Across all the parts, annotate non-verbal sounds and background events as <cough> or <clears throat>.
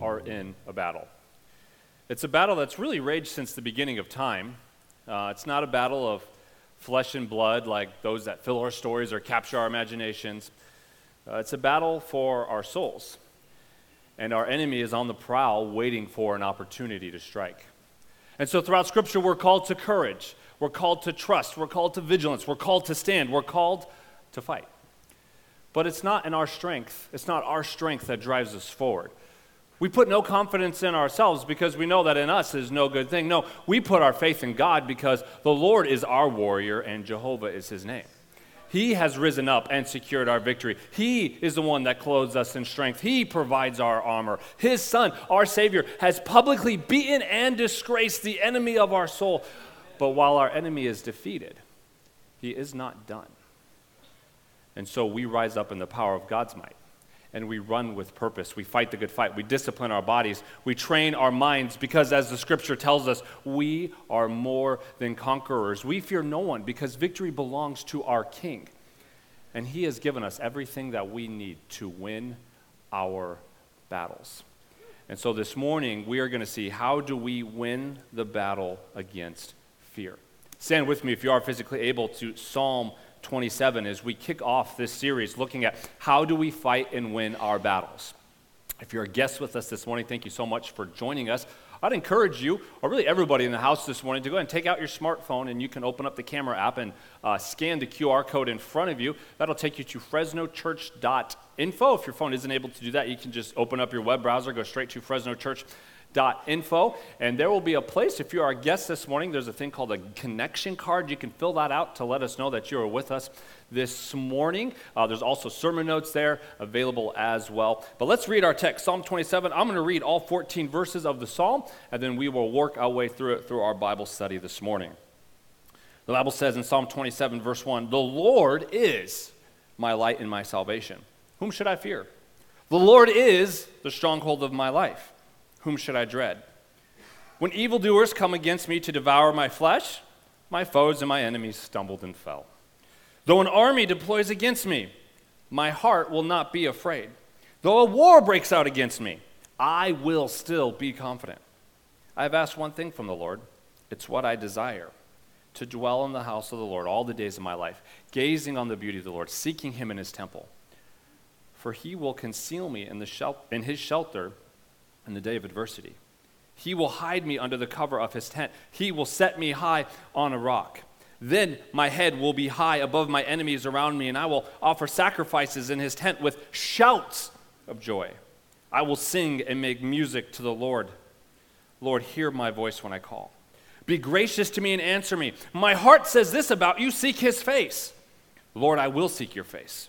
are in a battle. It's a battle that's really raged since the beginning of time. Uh, it's not a battle of flesh and blood like those that fill our stories or capture our imaginations. Uh, it's a battle for our souls. And our enemy is on the prowl waiting for an opportunity to strike. And so throughout Scripture, we're called to courage, we're called to trust, we're called to vigilance, we're called to stand, we're called to fight. But it's not in our strength, it's not our strength that drives us forward. We put no confidence in ourselves because we know that in us is no good thing. No, we put our faith in God because the Lord is our warrior and Jehovah is his name. He has risen up and secured our victory. He is the one that clothes us in strength. He provides our armor. His Son, our Savior, has publicly beaten and disgraced the enemy of our soul. But while our enemy is defeated, he is not done. And so we rise up in the power of God's might and we run with purpose. We fight the good fight. We discipline our bodies. We train our minds because, as the scripture tells us, we are more than conquerors. We fear no one because victory belongs to our King. And he has given us everything that we need to win our battles. And so this morning, we are going to see how do we win the battle against fear. Stand with me if you are physically able to Psalm 27 as we kick off this series looking at how do we fight and win our battles. If you're a guest with us this morning, thank you so much for joining us. I'd encourage you, or really everybody in the house this morning, to go ahead and take out your smartphone and you can open up the camera app and uh, scan the QR code in front of you. That'll take you to fresnochurch.info. If your phone isn't able to do that, you can just open up your web browser, go straight to fresnochurch.info info. And there will be a place if you are a guest this morning there's a thing called a connection card. You can fill that out to let us know that you are with us this morning. Uh, there's also sermon notes there available as well. But let's read our text. Psalm 27 i'm going to read all 14 verses of the psalm and then we will work our way through it through our bible study this morning. The bible says in psalm 27 verse 1 the lord is my light and my salvation. Whom should i fear? The lord is the stronghold of my life whom should I dread? When evildoers come against me to devour my flesh, my foes and my enemies stumbled and fell. Though an army deploys against me, my heart will not be afraid. Though a war breaks out against me, I will still be confident. I have asked one thing from the Lord. It's what I desire to dwell in the house of the Lord all the days of my life, gazing on the beauty of the Lord, seeking him in his temple. For he will conceal me in, the shel- in his shelter in the day of adversity. He will hide me under the cover of his tent. He will set me high on a rock. Then my head will be high above my enemies around me, and I will offer sacrifices in his tent with shouts of joy. I will sing and make music to the Lord. Lord, hear my voice when I call. Be gracious to me and answer me. My heart says this about you seek his face. Lord, I will seek your face.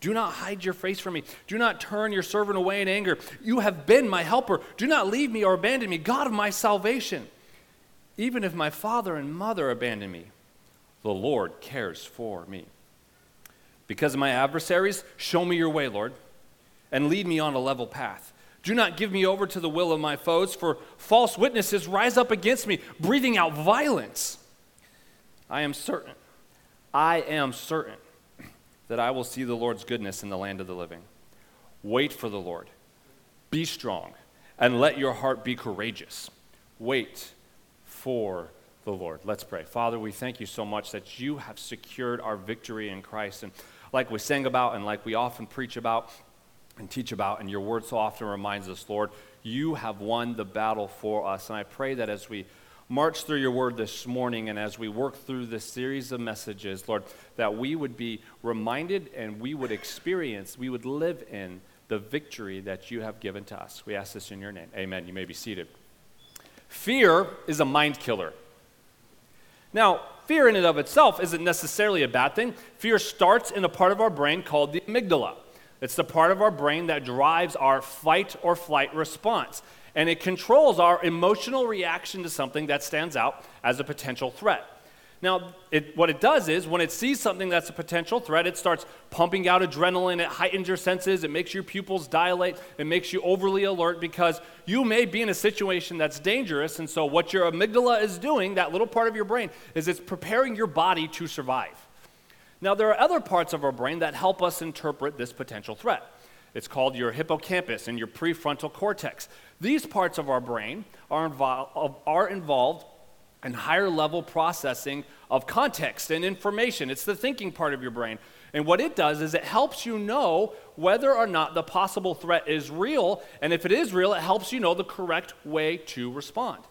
Do not hide your face from me. Do not turn your servant away in anger. You have been my helper. Do not leave me or abandon me, God of my salvation. Even if my father and mother abandon me, the Lord cares for me. Because of my adversaries, show me your way, Lord, and lead me on a level path. Do not give me over to the will of my foes, for false witnesses rise up against me, breathing out violence. I am certain, I am certain that I will see the Lord's goodness in the land of the living. Wait for the Lord. Be strong, and let your heart be courageous. Wait for the Lord. Let's pray. Father, we thank you so much that you have secured our victory in Christ. And like we sang about, and like we often preach about and teach about, and your word so often reminds us, Lord, you have won the battle for us. And I pray that as we march through your word this morning and as we work through this series of messages, Lord, that we would be reminded and we would experience, we would live in the victory that you have given to us. We ask this in your name. Amen. You may be seated. Fear is a mind killer. Now, fear in and of itself isn't necessarily a bad thing. Fear starts in a part of our brain called the amygdala. It's the part of our brain that drives our fight or flight response and it controls our emotional reaction to something that stands out as a potential threat. Now, it, what it does is when it sees something that's a potential threat, it starts pumping out adrenaline, it heightens your senses, it makes your pupils dilate, it makes you overly alert because you may be in a situation that's dangerous. And so, what your amygdala is doing, that little part of your brain, is it's preparing your body to survive. Now, there are other parts of our brain that help us interpret this potential threat. It's called your hippocampus and your prefrontal cortex. These parts of our brain are, are involved in higher level processing of context and information. It's the thinking part of your brain. And what it does is it helps you know whether or not the possible threat is real. And if it is real, it helps you know the correct way to respond.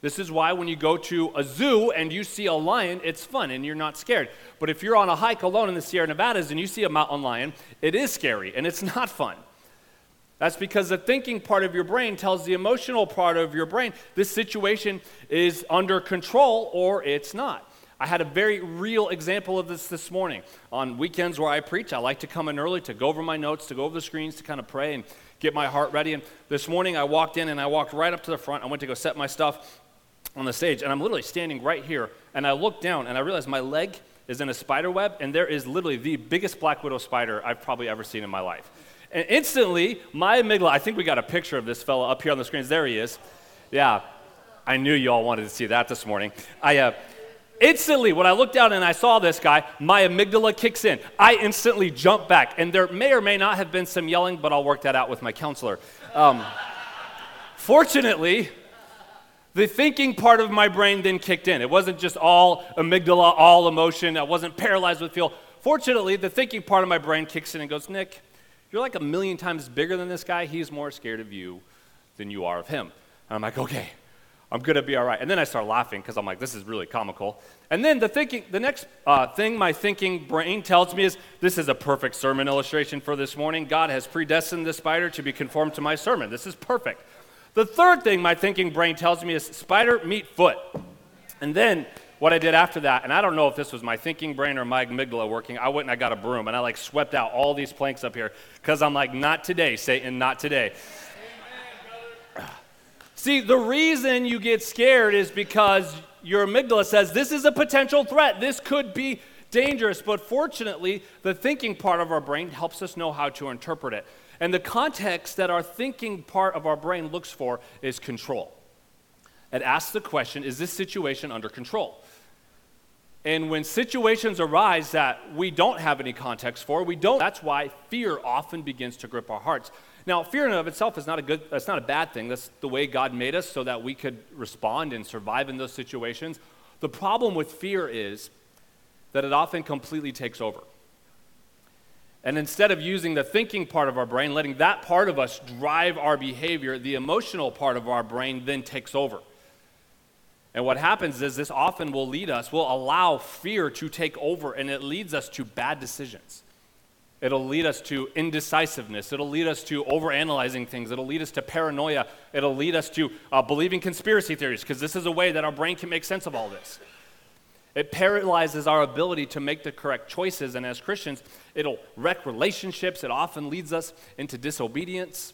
This is why when you go to a zoo and you see a lion, it's fun and you're not scared. But if you're on a hike alone in the Sierra Nevadas and you see a mountain lion, it is scary and it's <laughs> not fun. That's because the thinking part of your brain tells the emotional part of your brain this situation is under control or it's not. I had a very real example of this this morning. On weekends where I preach, I like to come in early to go over my notes, to go over the screens, to kind of pray and get my heart ready. And this morning I walked in and I walked right up to the front. I went to go set my stuff on the stage, and I'm literally standing right here. And I look down and I realize my leg is in a spider web, and there is literally the biggest black widow spider I've probably ever seen in my life. And instantly, my amygdala, I think we got a picture of this fellow up here on the screens. There he is. Yeah, I knew you all wanted to see that this morning. I, uh, instantly, when I looked down and I saw this guy, my amygdala kicks in. I instantly jump back. And there may or may not have been some yelling, but I'll work that out with my counselor. Um, fortunately, the thinking part of my brain then kicked in. It wasn't just all amygdala, all emotion. I wasn't paralyzed with fear. Fortunately, the thinking part of my brain kicks in and goes, Nick, you're like a million times bigger than this guy. He's more scared of you than you are of him. And I'm like, okay, I'm gonna be all right. And then I start laughing because I'm like, this is really comical. And then the thinking, the next uh, thing my thinking brain tells me is, this is a perfect sermon illustration for this morning. God has predestined the spider to be conformed to my sermon. This is perfect. The third thing my thinking brain tells me is spider meet foot. And then what I did after that, and I don't know if this was my thinking brain or my amygdala working, I went and I got a broom and I like swept out all these planks up here because I'm like, not today, Satan, not today. Amen, <sighs> See, the reason you get scared is because your amygdala says this is a potential threat, this could be dangerous. But fortunately, the thinking part of our brain helps us know how to interpret it. And the context that our thinking part of our brain looks for is control. It asks the question is this situation under control? And when situations arise that we don't have any context for, we don't. That's why fear often begins to grip our hearts. Now, fear in and of itself is not a good, that's not a bad thing. That's the way God made us so that we could respond and survive in those situations. The problem with fear is that it often completely takes over. And instead of using the thinking part of our brain, letting that part of us drive our behavior, the emotional part of our brain then takes over. And what happens is this often will lead us, will allow fear to take over, and it leads us to bad decisions. It'll lead us to indecisiveness. It'll lead us to overanalyzing things. It'll lead us to paranoia. It'll lead us to uh, believing conspiracy theories, because this is a way that our brain can make sense of all this. It paralyzes our ability to make the correct choices, and as Christians, it'll wreck relationships. It often leads us into disobedience.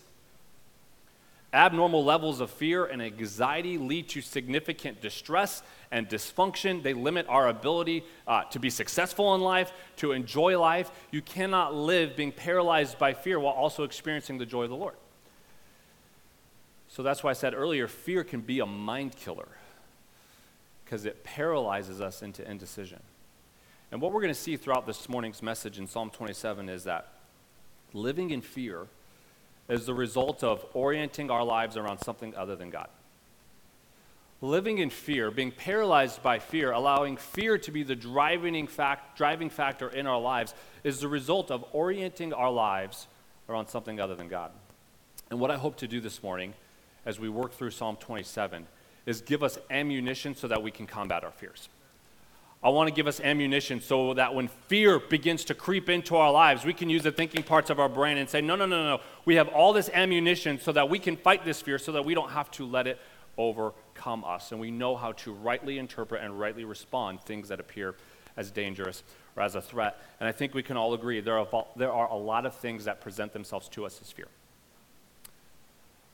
Abnormal levels of fear and anxiety lead to significant distress and dysfunction. They limit our ability uh, to be successful in life, to enjoy life. You cannot live being paralyzed by fear while also experiencing the joy of the Lord. So that's why I said earlier fear can be a mind killer because it paralyzes us into indecision. And what we're going to see throughout this morning's message in Psalm 27 is that living in fear is the result of orienting our lives around something other than God. Living in fear, being paralyzed by fear, allowing fear to be the driving, fact, driving factor in our lives, is the result of orienting our lives around something other than God. And what I hope to do this morning as we work through Psalm 27 is give us ammunition so that we can combat our fears. I want to give us ammunition so that when fear begins to creep into our lives, we can use the thinking parts of our brain and say, no, no, no, no. We have all this ammunition so that we can fight this fear so that we don't have to let it overcome us. And we know how to rightly interpret and rightly respond things that appear as dangerous or as a threat. And I think we can all agree there are, there are a lot of things that present themselves to us as fear.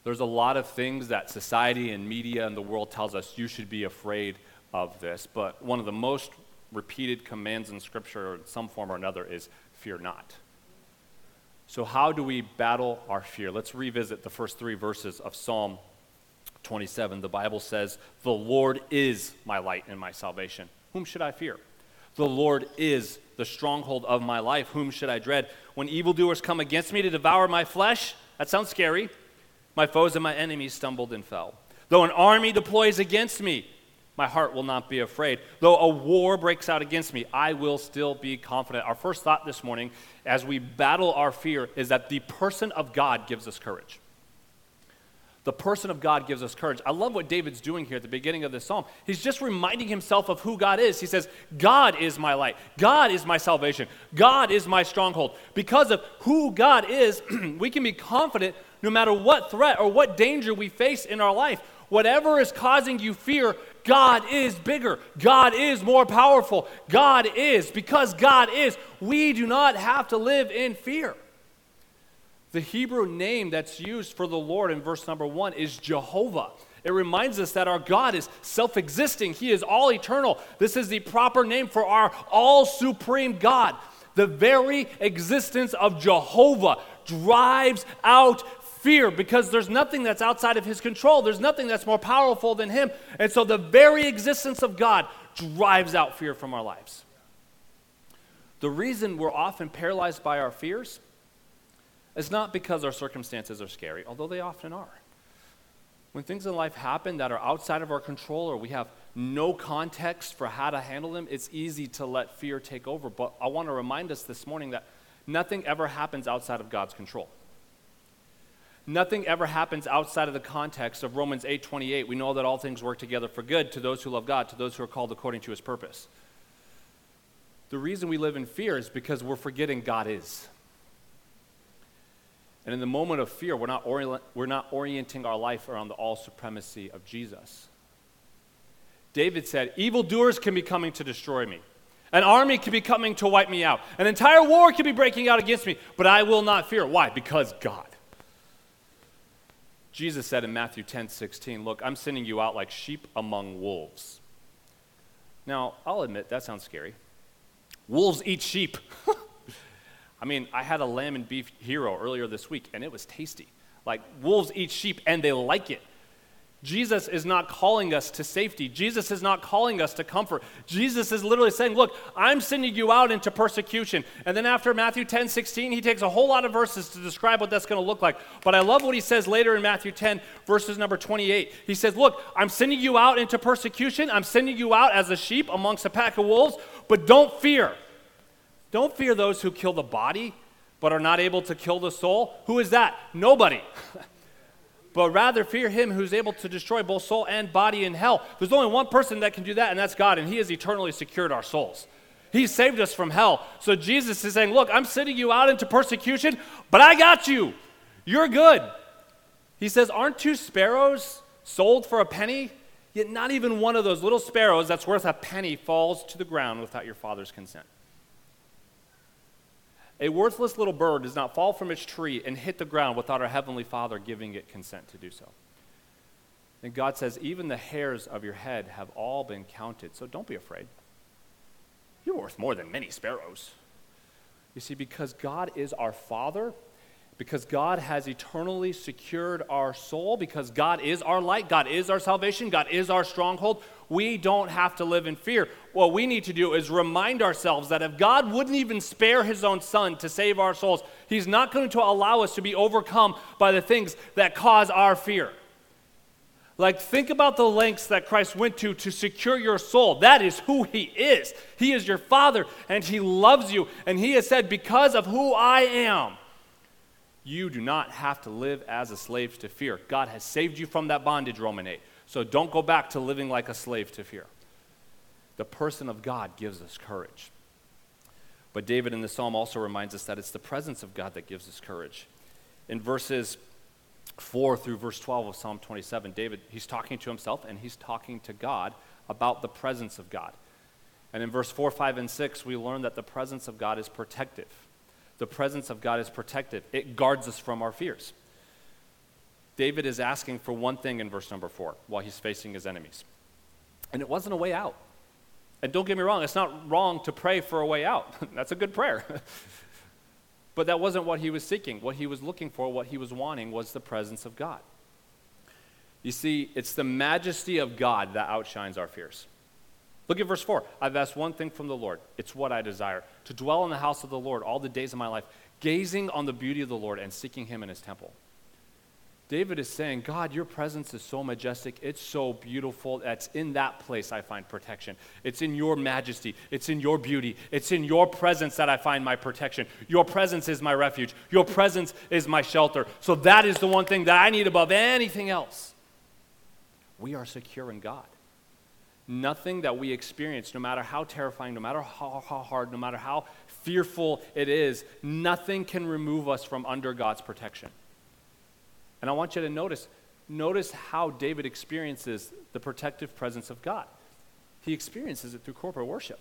There's a lot of things that society and media and the world tells us you should be afraid of this, but one of the most repeated commands in Scripture, in some form or another, is fear not. So, how do we battle our fear? Let's revisit the first three verses of Psalm 27. The Bible says, The Lord is my light and my salvation. Whom should I fear? The Lord is the stronghold of my life. Whom should I dread? When evildoers come against me to devour my flesh, that sounds scary. My foes and my enemies stumbled and fell. Though an army deploys against me, my heart will not be afraid. Though a war breaks out against me, I will still be confident. Our first thought this morning, as we battle our fear, is that the person of God gives us courage. The person of God gives us courage. I love what David's doing here at the beginning of this psalm. He's just reminding himself of who God is. He says, God is my light. God is my salvation. God is my stronghold. Because of who God is, <clears throat> we can be confident no matter what threat or what danger we face in our life. Whatever is causing you fear, God is bigger. God is more powerful. God is. Because God is, we do not have to live in fear. The Hebrew name that's used for the Lord in verse number one is Jehovah. It reminds us that our God is self existing, He is all eternal. This is the proper name for our all supreme God. The very existence of Jehovah drives out fear because there's nothing that's outside of His control. There's nothing that's more powerful than Him. And so the very existence of God drives out fear from our lives. The reason we're often paralyzed by our fears it's not because our circumstances are scary, although they often are. When things in life happen that are outside of our control or we have no context for how to handle them, it's easy to let fear take over. But I want to remind us this morning that nothing ever happens outside of God's control. Nothing ever happens outside of the context of Romans 8:28. We know that all things work together for good to those who love God, to those who are called according to his purpose. The reason we live in fear is because we're forgetting God is. And in the moment of fear, we're not, ori- we're not orienting our life around the all supremacy of Jesus. David said, Evildoers can be coming to destroy me. An army can be coming to wipe me out. An entire war can be breaking out against me, but I will not fear. Why? Because God. Jesus said in Matthew 10 16, Look, I'm sending you out like sheep among wolves. Now, I'll admit, that sounds scary. Wolves eat sheep. <laughs> I mean, I had a lamb and beef hero earlier this week, and it was tasty. Like, wolves eat sheep, and they like it. Jesus is not calling us to safety. Jesus is not calling us to comfort. Jesus is literally saying, Look, I'm sending you out into persecution. And then after Matthew 10 16, he takes a whole lot of verses to describe what that's going to look like. But I love what he says later in Matthew 10, verses number 28. He says, Look, I'm sending you out into persecution. I'm sending you out as a sheep amongst a pack of wolves, but don't fear. Don't fear those who kill the body, but are not able to kill the soul. Who is that? Nobody. <laughs> but rather fear him who's able to destroy both soul and body in hell. There's only one person that can do that, and that's God, and he has eternally secured our souls. He saved us from hell. So Jesus is saying, Look, I'm sending you out into persecution, but I got you. You're good. He says, Aren't two sparrows sold for a penny? Yet not even one of those little sparrows that's worth a penny falls to the ground without your father's consent. A worthless little bird does not fall from its tree and hit the ground without our Heavenly Father giving it consent to do so. And God says, even the hairs of your head have all been counted, so don't be afraid. You're worth more than many sparrows. You see, because God is our Father, because God has eternally secured our soul, because God is our light, God is our salvation, God is our stronghold, we don't have to live in fear. What we need to do is remind ourselves that if God wouldn't even spare his own son to save our souls, he's not going to allow us to be overcome by the things that cause our fear. Like, think about the lengths that Christ went to to secure your soul. That is who He is. He is your Father, and He loves you. And He has said, Because of who I am, you do not have to live as a slave to fear. God has saved you from that bondage, Roman 8. So don't go back to living like a slave to fear. The person of God gives us courage. But David in the psalm also reminds us that it's the presence of God that gives us courage. In verses 4 through verse 12 of Psalm 27, David, he's talking to himself and he's talking to God about the presence of God. And in verse 4, 5, and 6, we learn that the presence of God is protective the presence of God is protective, it guards us from our fears. David is asking for one thing in verse number four while he's facing his enemies. And it wasn't a way out. And don't get me wrong, it's not wrong to pray for a way out. <laughs> That's a good prayer. <laughs> but that wasn't what he was seeking. What he was looking for, what he was wanting, was the presence of God. You see, it's the majesty of God that outshines our fears. Look at verse 4. I've asked one thing from the Lord. It's what I desire to dwell in the house of the Lord all the days of my life, gazing on the beauty of the Lord and seeking him in his temple. David is saying, God, your presence is so majestic. It's so beautiful. That's in that place I find protection. It's in your majesty. It's in your beauty. It's in your presence that I find my protection. Your presence is my refuge. Your presence is my shelter. So that is the one thing that I need above anything else. We are secure in God. Nothing that we experience, no matter how terrifying, no matter how, how hard, no matter how fearful it is, nothing can remove us from under God's protection. And I want you to notice, notice how David experiences the protective presence of God. He experiences it through corporate worship.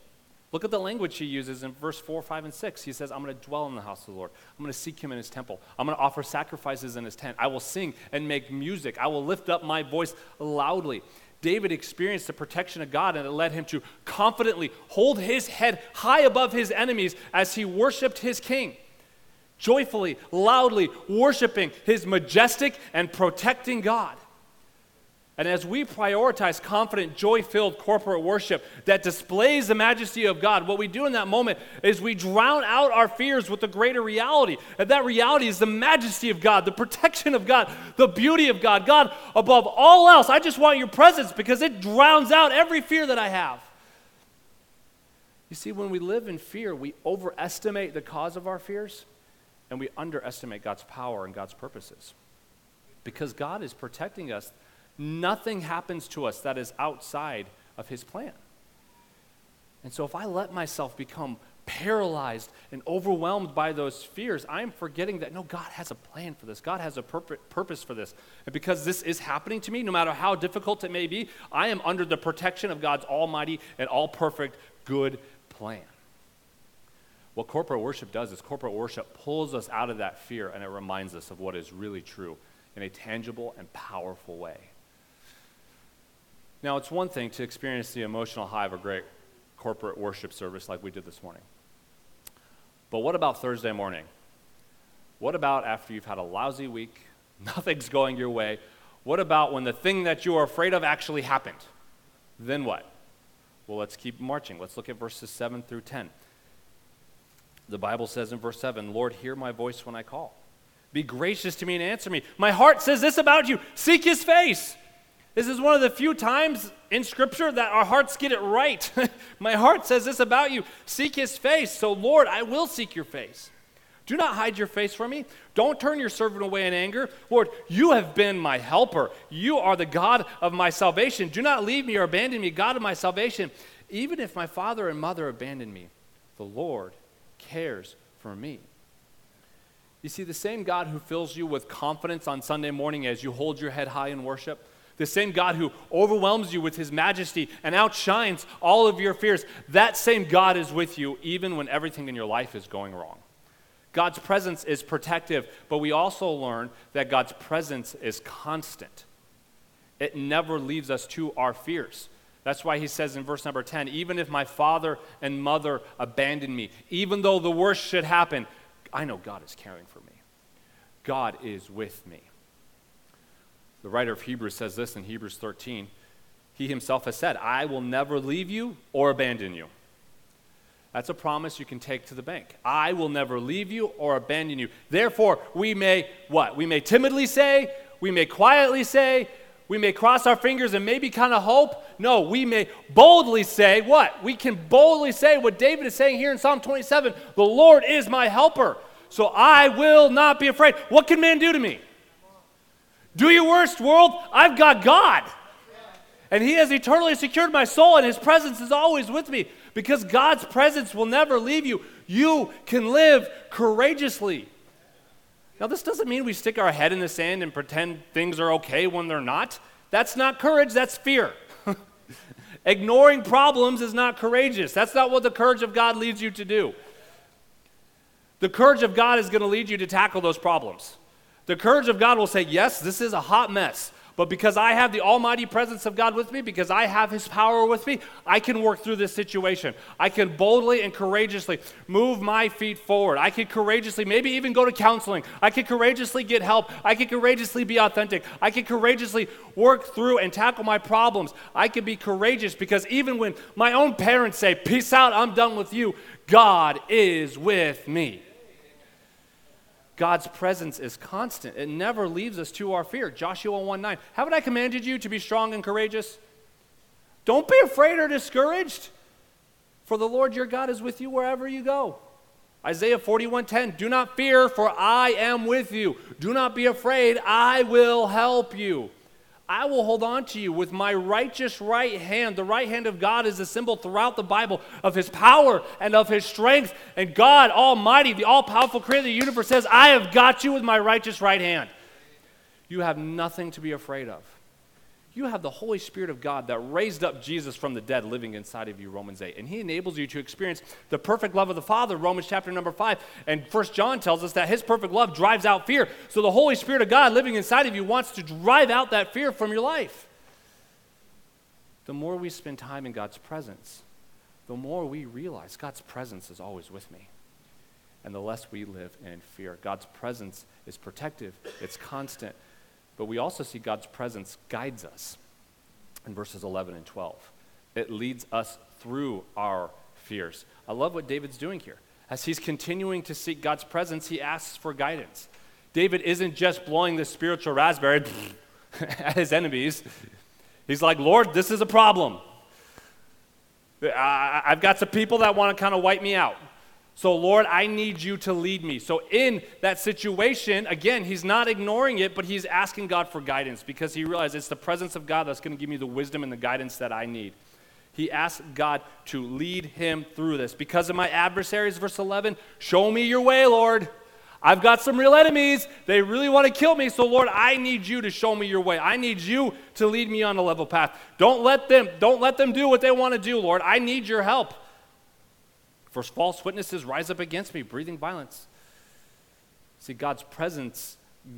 Look at the language he uses in verse 4, 5, and 6. He says, I'm going to dwell in the house of the Lord. I'm going to seek him in his temple. I'm going to offer sacrifices in his tent. I will sing and make music. I will lift up my voice loudly. David experienced the protection of God, and it led him to confidently hold his head high above his enemies as he worshiped his king joyfully, loudly worshiping his majestic and protecting God. And as we prioritize confident, joy filled corporate worship that displays the majesty of God, what we do in that moment is we drown out our fears with the greater reality. And that reality is the majesty of God, the protection of God, the beauty of God. God, above all else, I just want your presence because it drowns out every fear that I have. You see, when we live in fear, we overestimate the cause of our fears and we underestimate God's power and God's purposes. Because God is protecting us, nothing happens to us that is outside of His plan. And so if I let myself become paralyzed and overwhelmed by those fears, I'm forgetting that no, God has a plan for this. God has a purpose for this. And because this is happening to me, no matter how difficult it may be, I am under the protection of God's almighty and all perfect good plan. What corporate worship does is corporate worship pulls us out of that fear and it reminds us of what is really true in a tangible and powerful way. Now, it's one thing to experience the emotional high of a great corporate worship service like we did this morning. But what about Thursday morning? What about after you've had a lousy week, <laughs> nothing's going your way? What about when the thing that you are afraid of actually happened? Then what? Well, let's keep marching. Let's look at verses 7 through 10. The Bible says in verse 7 Lord, hear my voice when I call. Be gracious to me and answer me. My heart says this about you seek his face. This is one of the few times in Scripture that our hearts get it right. <laughs> my heart says this about you seek his face. So, Lord, I will seek your face. Do not hide your face from me. Don't turn your servant away in anger. Lord, you have been my helper. You are the God of my salvation. Do not leave me or abandon me, God of my salvation. Even if my father and mother abandon me, the Lord cares for me. You see, the same God who fills you with confidence on Sunday morning as you hold your head high in worship, the same God who overwhelms you with his majesty and outshines all of your fears, that same God is with you even when everything in your life is going wrong. God's presence is protective, but we also learn that God's presence is constant. It never leaves us to our fears. That's why he says in verse number 10 even if my father and mother abandon me, even though the worst should happen, I know God is caring for me. God is with me. The writer of Hebrews says this in Hebrews 13. He himself has said, I will never leave you or abandon you. That's a promise you can take to the bank. I will never leave you or abandon you. Therefore, we may what? We may timidly say, we may quietly say, we may cross our fingers and maybe kind of hope. No, we may boldly say what? We can boldly say what David is saying here in Psalm 27 The Lord is my helper, so I will not be afraid. What can man do to me? Do your worst, world. I've got God. And He has eternally secured my soul, and His presence is always with me because God's presence will never leave you. You can live courageously. Now, this doesn't mean we stick our head in the sand and pretend things are okay when they're not. That's not courage, that's fear. <laughs> Ignoring problems is not courageous. That's not what the courage of God leads you to do. The courage of God is going to lead you to tackle those problems. The courage of God will say, Yes, this is a hot mess, But because I have the almighty presence of God with me, because I have his power with me, I can work through this situation. I can boldly and courageously move my feet forward. I can courageously, maybe even go to counseling. I can courageously get help. I can courageously be authentic. I can courageously work through and tackle my problems. I can be courageous because even when my own parents say, Peace out, I'm done with you, God is with me. God's presence is constant. It never leaves us to our fear. Joshua 1 9. Haven't I commanded you to be strong and courageous? Don't be afraid or discouraged, for the Lord your God is with you wherever you go. Isaiah 41:10 Do not fear for I am with you. Do not be afraid, I will help you. I will hold on to you with my righteous right hand. The right hand of God is a symbol throughout the Bible of his power and of his strength. And God Almighty, the all powerful creator of the universe, says, I have got you with my righteous right hand. You have nothing to be afraid of. You have the Holy Spirit of God that raised up Jesus from the dead living inside of you, Romans 8. And he enables you to experience the perfect love of the Father, Romans chapter number 5. And First John tells us that his perfect love drives out fear. So the Holy Spirit of God living inside of you wants to drive out that fear from your life. The more we spend time in God's presence, the more we realize God's presence is always with me. And the less we live in fear. God's presence is protective, it's constant, but we also see God's presence guides us in verses 11 and 12. It leads us through our fears. I love what David's doing here. As he's continuing to seek God's presence, he asks for guidance. David isn't just blowing the spiritual raspberry <laughs> at his enemies. He's like, Lord, this is a problem. I've got some people that want to kind of wipe me out. So, Lord, I need you to lead me. So, in that situation, again, he's not ignoring it, but he's asking God for guidance because he realizes it's the presence of God that's going to give me the wisdom and the guidance that I need. He asks God to lead him through this. Because of my adversaries, verse 11, show me your way, Lord. I've got some real enemies. They really want to kill me. So, Lord, I need you to show me your way. I need you to lead me on a level path. Don't let them, don't let them do what they want to do, Lord. I need your help. For false witnesses rise up against me, breathing violence. See, God's presence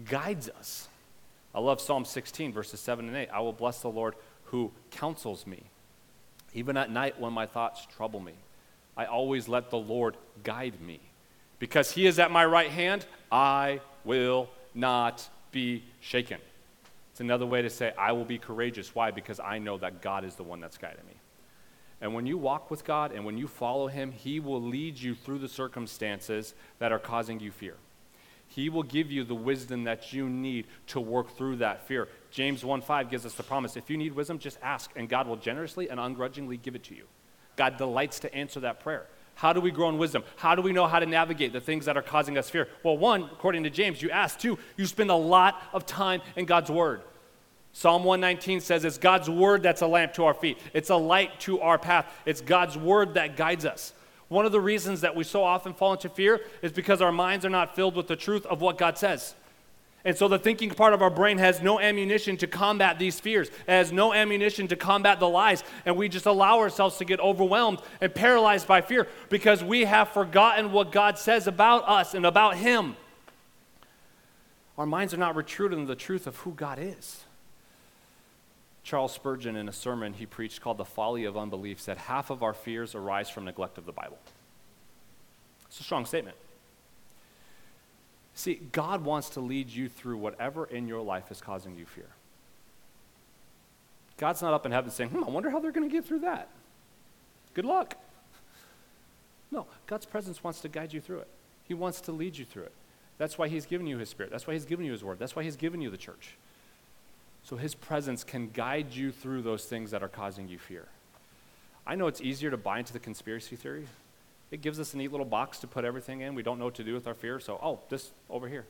guides us. I love Psalm 16, verses 7 and 8. I will bless the Lord who counsels me. Even at night when my thoughts trouble me, I always let the Lord guide me. Because he is at my right hand, I will not be shaken. It's another way to say, I will be courageous. Why? Because I know that God is the one that's guiding me. And when you walk with God and when you follow Him, He will lead you through the circumstances that are causing you fear. He will give you the wisdom that you need to work through that fear. James 1 5 gives us the promise if you need wisdom, just ask, and God will generously and ungrudgingly give it to you. God delights to answer that prayer. How do we grow in wisdom? How do we know how to navigate the things that are causing us fear? Well, one, according to James, you ask. Two, you spend a lot of time in God's Word. Psalm 119 says it's God's word that's a lamp to our feet, it's a light to our path, it's God's word that guides us. One of the reasons that we so often fall into fear is because our minds are not filled with the truth of what God says. And so the thinking part of our brain has no ammunition to combat these fears. It has no ammunition to combat the lies. And we just allow ourselves to get overwhelmed and paralyzed by fear because we have forgotten what God says about us and about Him. Our minds are not rooted in the truth of who God is. Charles Spurgeon, in a sermon he preached called The Folly of Unbelief, said half of our fears arise from neglect of the Bible. It's a strong statement. See, God wants to lead you through whatever in your life is causing you fear. God's not up in heaven saying, hmm, I wonder how they're going to get through that. Good luck. No, God's presence wants to guide you through it. He wants to lead you through it. That's why He's given you His Spirit. That's why He's given you His Word. That's why He's given you the church. So his presence can guide you through those things that are causing you fear. I know it's easier to buy into the conspiracy theory. It gives us a neat little box to put everything in. We don't know what to do with our fear, so, oh, this over here.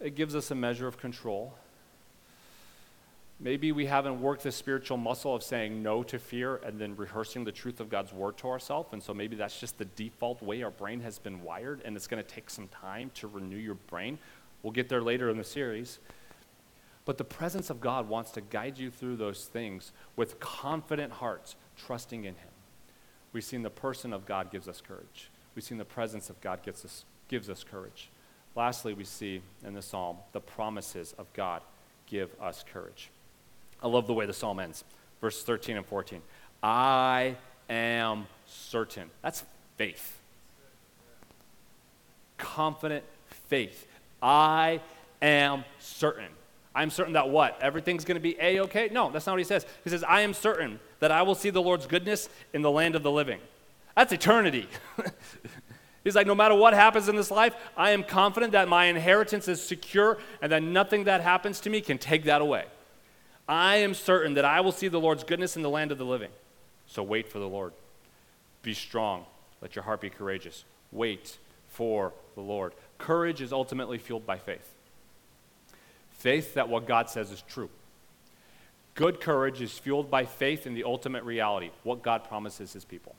It gives us a measure of control. Maybe we haven't worked the spiritual muscle of saying no to fear and then rehearsing the truth of God's word to ourselves. And so maybe that's just the default way our brain has been wired, and it's going to take some time to renew your brain. We'll get there later in the series. But the presence of God wants to guide you through those things with confident hearts, trusting in Him. We've seen the person of God gives us courage. We've seen the presence of God gives us, gives us courage. Lastly, we see in the psalm the promises of God give us courage. I love the way the psalm ends. Verse 13 and 14. I am certain. That's faith. Confident faith. I am certain. I'm certain that what? Everything's going to be A okay? No, that's not what he says. He says, I am certain that I will see the Lord's goodness in the land of the living. That's eternity. <laughs> He's like, no matter what happens in this life, I am confident that my inheritance is secure and that nothing that happens to me can take that away. I am certain that I will see the Lord's goodness in the land of the living. So wait for the Lord. Be strong. Let your heart be courageous. Wait for the Lord. Courage is ultimately fueled by faith. Faith that what God says is true. Good courage is fueled by faith in the ultimate reality, what God promises his people.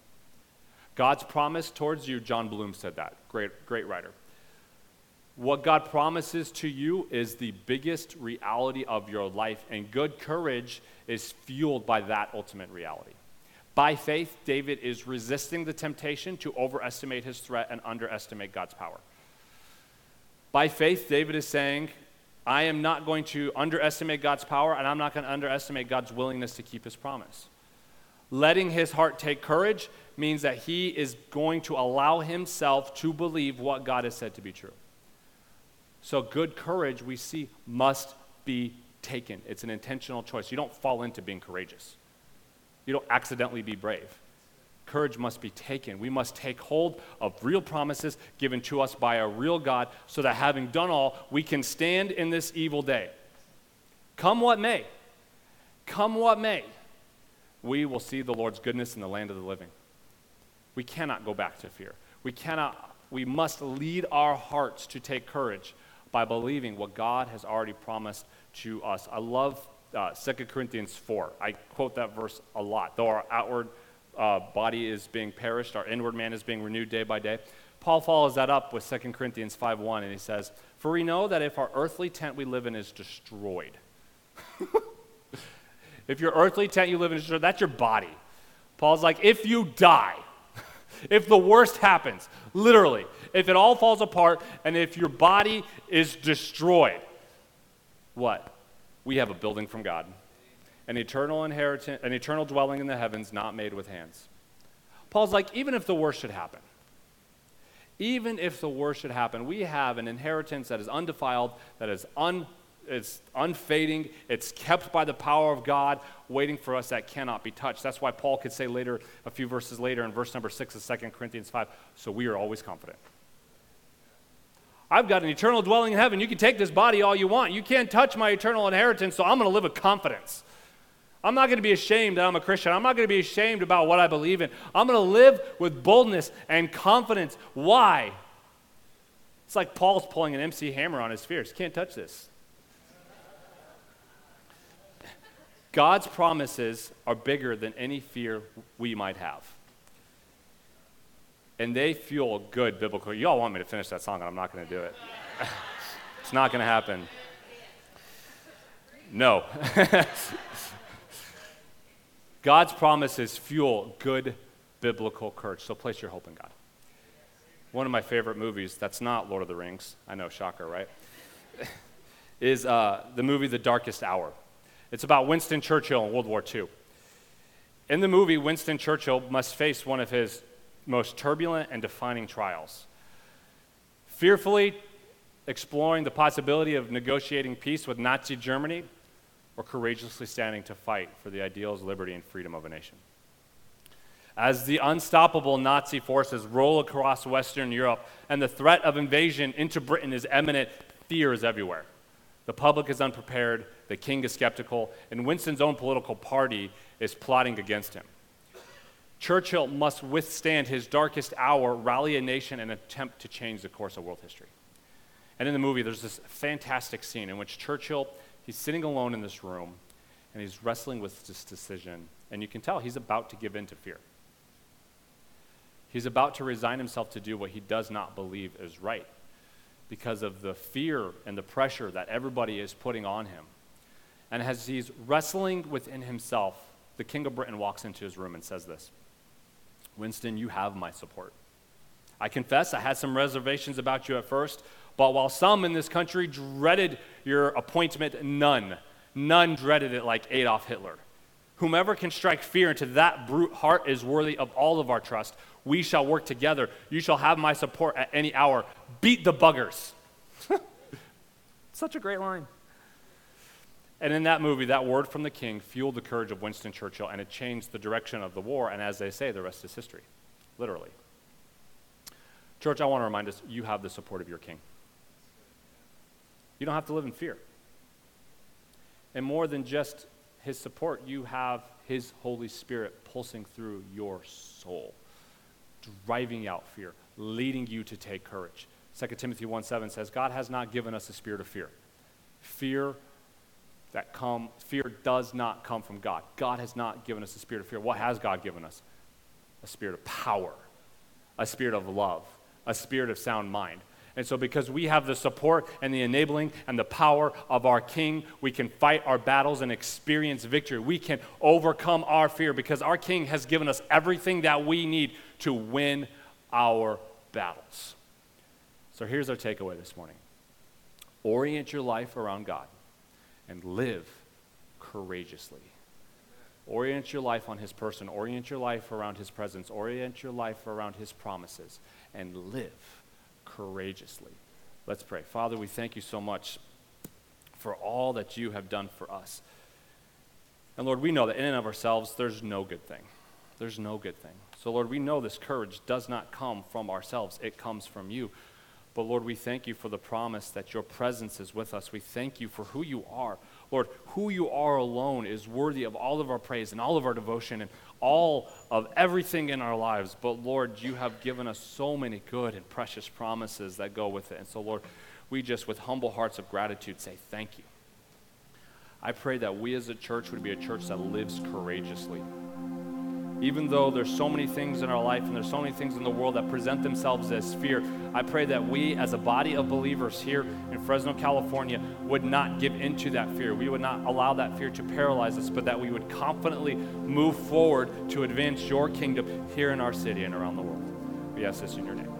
God's promise towards you, Jon Bloom said that, great, great writer. What God promises to you is the biggest reality of your life, and good courage is fueled by that ultimate reality. By faith, David is resisting the temptation to overestimate his threat and underestimate God's power. By faith, David is saying, I am not going to underestimate God's power, and I'm not going to underestimate God's willingness to keep his promise. Letting his heart take courage means that he is going to allow himself to believe what God has said to be true. So, good courage, we see, must be taken. It's an intentional choice. You don't fall into being courageous, you don't accidentally be brave. Courage must be taken. We must take hold of real promises given to us by a real God so that having done all, we can stand in this evil day. Come what may, come what may, we will see the Lord's goodness in the land of the living. We cannot go back to fear. We cannot, we must lead our hearts to take courage by believing what God has already promised to us. I love uh, 2 Corinthians 4. I quote that verse a lot. Though our outward uh, body is being perished, our inward man is being renewed day by day. Paul follows that up with 2 Corinthians 5.1, and he says, For we know that if our earthly tent we live in is destroyed, <laughs> if your earthly tent you live in is destroyed, that's your body. Paul's like, if you die, <laughs> if the worst happens, literally, if it all falls apart and if your body is destroyed, what? We have a building from God, an eternal inheritance, an eternal dwelling in the heavens not made with hands. Paul's like, even if the worst should happen, even if the worst should happen, we have an inheritance that is undefiled, that is un it's unfading, it's kept by the power of God, waiting for us that cannot be touched. That's why Paul could say later, a few verses later, in verse number 6 of 2 Corinthians 5, so we are always confident. I've got an eternal dwelling in heaven. You can take this body all you want. You can't touch my eternal inheritance, so I'm going to live with confidence. I'm not going to be ashamed that I'm a Christian. I'm not going to be ashamed about what I believe in. I'm going to live with boldness and confidence. Why? It's like Paul's pulling an MC hammer on his fears. Can't touch this. God's promises are bigger than any fear we might have. And they fuel good biblical. You all want me to finish that song, and I'm not going to do it. <laughs> it's not going to happen. No. <laughs> God's promises fuel good biblical courage. So place your hope in God. One of my favorite movies, that's not Lord of the Rings, I know, shocker, right? <laughs> is uh, the movie The Darkest Hour. It's about Winston Churchill in World War II. In the movie, Winston Churchill must face one of his most turbulent and defining trials. Fearfully exploring the possibility of negotiating peace with Nazi Germany or courageously standing to fight for the ideals, liberty, and freedom of a nation. As the unstoppable Nazi forces roll across Western Europe and the threat of invasion into Britain is imminent, fear is everywhere. The public is unprepared, the king is skeptical, and Winston's own political party is plotting against him. Churchill must withstand his darkest hour, rally a nation, and attempt to change the course of world history. And in the movie, there's this fantastic scene in which Churchill, he's sitting alone in this room, and he's wrestling with this decision, and you can tell he's about to give in to fear. He's about to resign himself to do what he does not believe is right because of the fear and the pressure that everybody is putting on him. And as he's wrestling within himself, the King of Britain walks into his room and says this Winston, you have my support. I confess I had some reservations about you at first, But while some in this country dreaded your appointment, none, none dreaded it like Adolf Hitler. Whomever can strike fear into that brute heart is worthy of all of our trust. We shall work together. You shall have my support at any hour. Beat the buggers. <laughs> Such a great line. And in that movie, that word from the king fueled the courage of Winston Churchill and it changed the direction of the war. And as they say, the rest is history, literally. Church, I want to remind us you have the support of your king. You don't have to live in fear. And more than just his support, you have his Holy Spirit pulsing through your soul, driving out fear, leading you to take courage. 2 Timothy 1 7 says, God has not given us a spirit of fear. Fear that come, fear does not come from God. God has not given us a spirit of fear. What has God given us? A spirit of power, a spirit of love, a spirit of sound mind. And so, because we have the support and the enabling and the power of our King, we can fight our battles and experience victory. We can overcome our fear because our King has given us everything that we need to win our battles. So, here's our takeaway this morning orient your life around God and live courageously. Orient your life on His person, orient your life around His presence, orient your life around His promises, and live courageously. Let's pray. Father, we thank you so much for all that you have done for us. And Lord, we know that in and of ourselves, there's no good thing. There's no good thing. So, Lord, we know this courage does not come from ourselves, it comes from you. But Lord, we thank you for the promise that your presence is with us. We thank you for who you are. Lord, who you are alone is worthy of all of our praise and all of our devotion and all of everything in our lives. But Lord, you have given us so many good and precious promises that go with it. And so, Lord, we just, with humble hearts of gratitude, say thank you. I pray that we as a church would be a church that lives courageously even though there's so many things in our life and there's so many things in the world that present themselves as fear, I pray that we, as a body of believers here in Fresno, California, would not give into that fear. We would not allow that fear to paralyze us, but that we would confidently move forward to advance your kingdom here in our city and around the world. We ask this in your name.